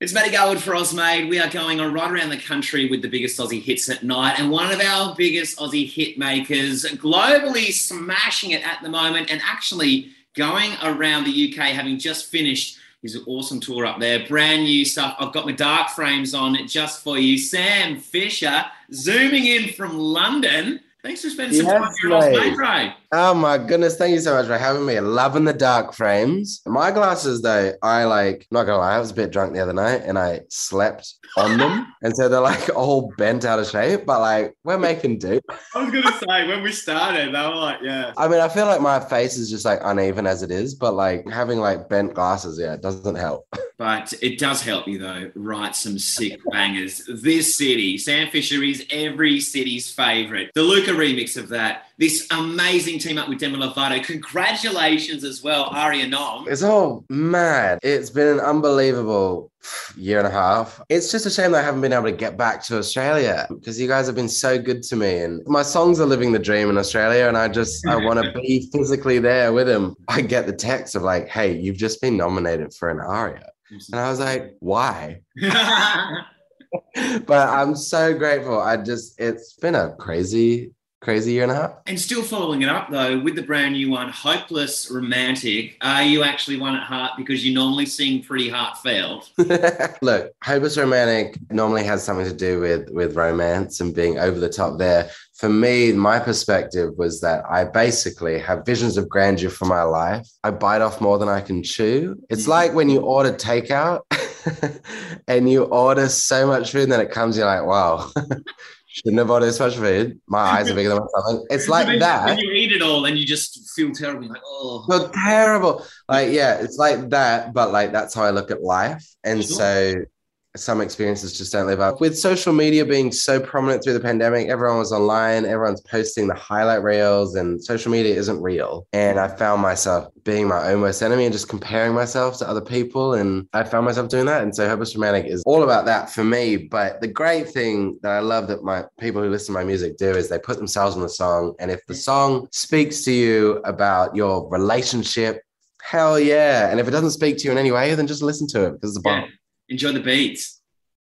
It's Matty Garwood for Ozmade. We are going on right around the country with the biggest Aussie hits at night, and one of our biggest Aussie hit makers, globally smashing it at the moment, and actually going around the UK, having just finished his awesome tour up there. Brand new stuff. I've got my dark frames on just for you. Sam Fischer, zooming in from London. Thanks for spending some Yes, time here on. Ozmade, Ray. Oh my goodness, thank you so much for having me. Loving the dark frames. My glasses, though, I like, not gonna lie, I was a bit drunk the other night and I slept on them. and so they're like all bent out of shape, but like we're making do. I was to say, when we started, they were like, yeah. I mean, I feel like my face is just like uneven as it is, but like having like bent glasses, yeah, it doesn't help. But it does help you though. Write some sick bangers. This city, Sam Fischer is every city's favorite. The Luca remix of that. This amazing team up with Demi Lovato. Congratulations as well, Aria Nom. It's all mad. It's been an unbelievable year and a half. It's just a shame that I haven't been able to get back to Australia because you guys have been so good to me. And my songs are living the dream in Australia. And I just, I want to be physically there with him. I get the text of like, hey, you've just been nominated for an ARIA. And I was like, why? But I'm so grateful. I just, it's been a crazy, crazy year and a half. and still following it up though with the brand new one, Hopeless Romantic. Are you actually one at heart because you normally sing pretty heartfelt? Look, Hopeless Romantic normally has something to do with with romance and being over the top there. For me, my perspective was that I basically have visions of grandeur for my life. I bite off more than I can chew. It's Mhm. like when you order takeout and you order so much food and then it comes, you're like, wow, shouldn't have ordered this much food. My eyes are bigger than my stomach. It's like that. When you eat it all and you just feel terrible, you're like, oh. Well, terrible. Like, yeah, it's like that, but like that's how I look at life. And Sure. so some experiences just don't live up. With social media being so prominent through the pandemic, everyone was online, everyone's posting the highlight reels, and social media isn't real. And I found myself being my own worst enemy and just comparing myself to other people. And I found myself doing that. And so Hopeless Romantic is all about that for me. But the great thing that I love that my people who listen to my music do is they put themselves in the song. And if the song speaks to you about your relationship, hell yeah. And if it doesn't speak to you in any way, then just listen to it because it's a bomb. Yeah. Enjoy the beats.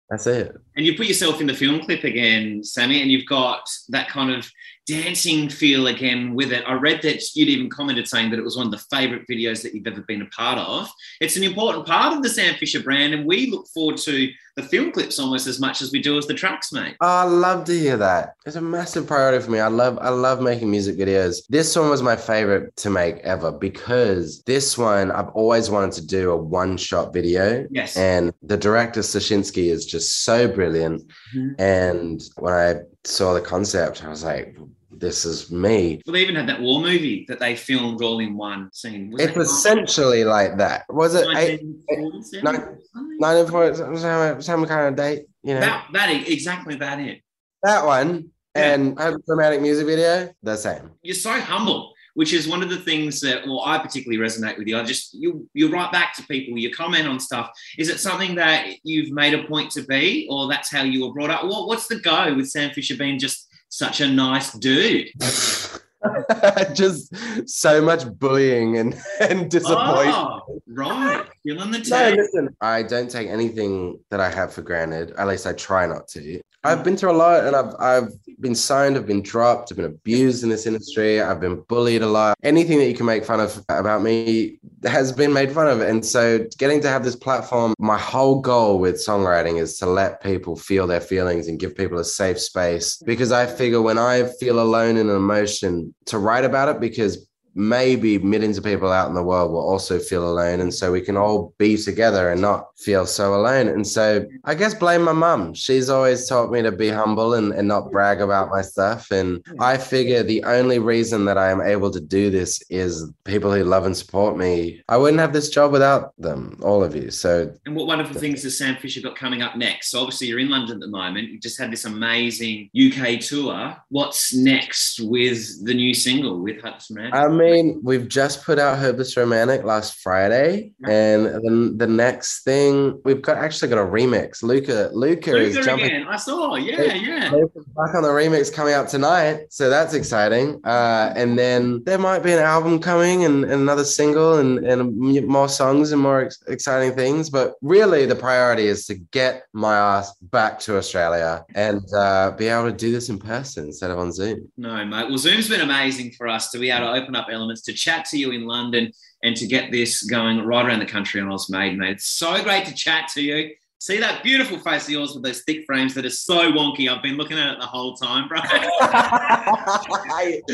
That's it. And you put yourself in the film clip again, Sammy, and you've got that kind of dancing feel again with it. I read that you'd even commented saying that it was one of the favorite videos that you've ever been a part of. It's an important part of the Sam Fischer brand, and we look forward to the film clips almost as much as we do as the tracks, mate. Oh, I love to hear that. It's a massive priority for me. I love I love making music videos. This one was my favorite to make ever because this one I've always wanted to do a one-shot video. Yes. And the director Sashinsky is just so brilliant. Mhm. And when I saw the concept, I was like, this is me. Well, they even had that war movie that they filmed all in one scene. Was It's that essentially like that. Was it eight, 1947? nine- Something? 1940, some, kind of date? You know, That, that exactly that it. that one Yeah. and Hopeless Romantic music video, the same. you're so humble, which is one of the things that, well, I particularly resonate with you. I just you you write back to people, you comment on stuff. Is it something that you've made a point to be, or that's how you were brought up? What, what's the go with Sam Fischer being just such a nice dude? just so much bullying and, and disappointment. Oh, right, feeling the No, listen, I don't take anything that I have for granted. At least I try not to. I've been through a lot and I've I've been signed, I've been dropped, I've been abused in this industry, I've been bullied a lot. Anything that you can make fun of about me has been made fun of. And so getting to have this platform, my whole goal with songwriting is to let people feel their feelings and give people a safe space. Because I figure when I feel alone in an emotion, to write about it because maybe millions of people out in the world will also feel alone. And so we can all be together and not feel so alone. And so I guess blame my mum. She's always taught me to be humble and, and not brag about my stuff. And I figure the only reason that I am able to do this is people who love and support me. I wouldn't have this job without them, all of you. So And what wonderful things has Sam Fischer got coming up next? So obviously you're in London at the moment. You just had this amazing UK tour. What's next with the new single with Hudson Red? I mean, mean, we've just put out Hopeless Romantic last Friday, and then the next thing we've got actually got a remix. Luca, Luca, Luca is jumping. again. I saw. Yeah, yeah. Luca's back on the remix coming out tonight, so that's exciting. Uh, and then there might be an album coming and, and another single and, and more songs and more ex- exciting things. But really, the priority is to get my ass back to Australia and uh, be able to do this in person instead of on Zoom. No, mate. Well, Zoom's been amazing for us to be able to open up elements, to chat to you in London, and to get this going right around the country on Oz Made, mate. It's so great to chat to you. See that beautiful face of yours with those thick frames that are so wonky. I've been looking at it the whole time, bro.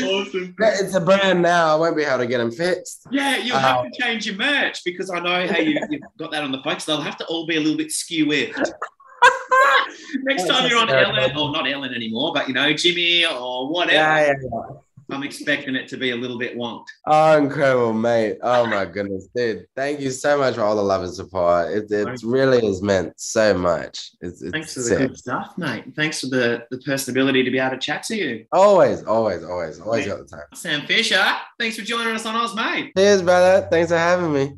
awesome. it's a brand now. I won't be able to get them fixed. Yeah, you'll have to uh, change your merch because I know how you, you've got that on the folks. They'll have to all be a little bit skew whipped. Next time you're on Ellen, or not Ellen anymore, but you know, Jimmy or whatever. Yeah, yeah, yeah. I'm expecting it to be a little bit wonked. Oh, incredible, mate. Oh my goodness, dude. Thank you so much for all the love and support. It, it really has meant so much. It's, it's Thanks for the sick. good stuff, mate. Thanks for the, the personability to be able to chat to you. Always, always, always, always Mate. got the time. Sam Fischer, thanks for joining us on Oz, mate. Cheers, brother. Thanks for having me.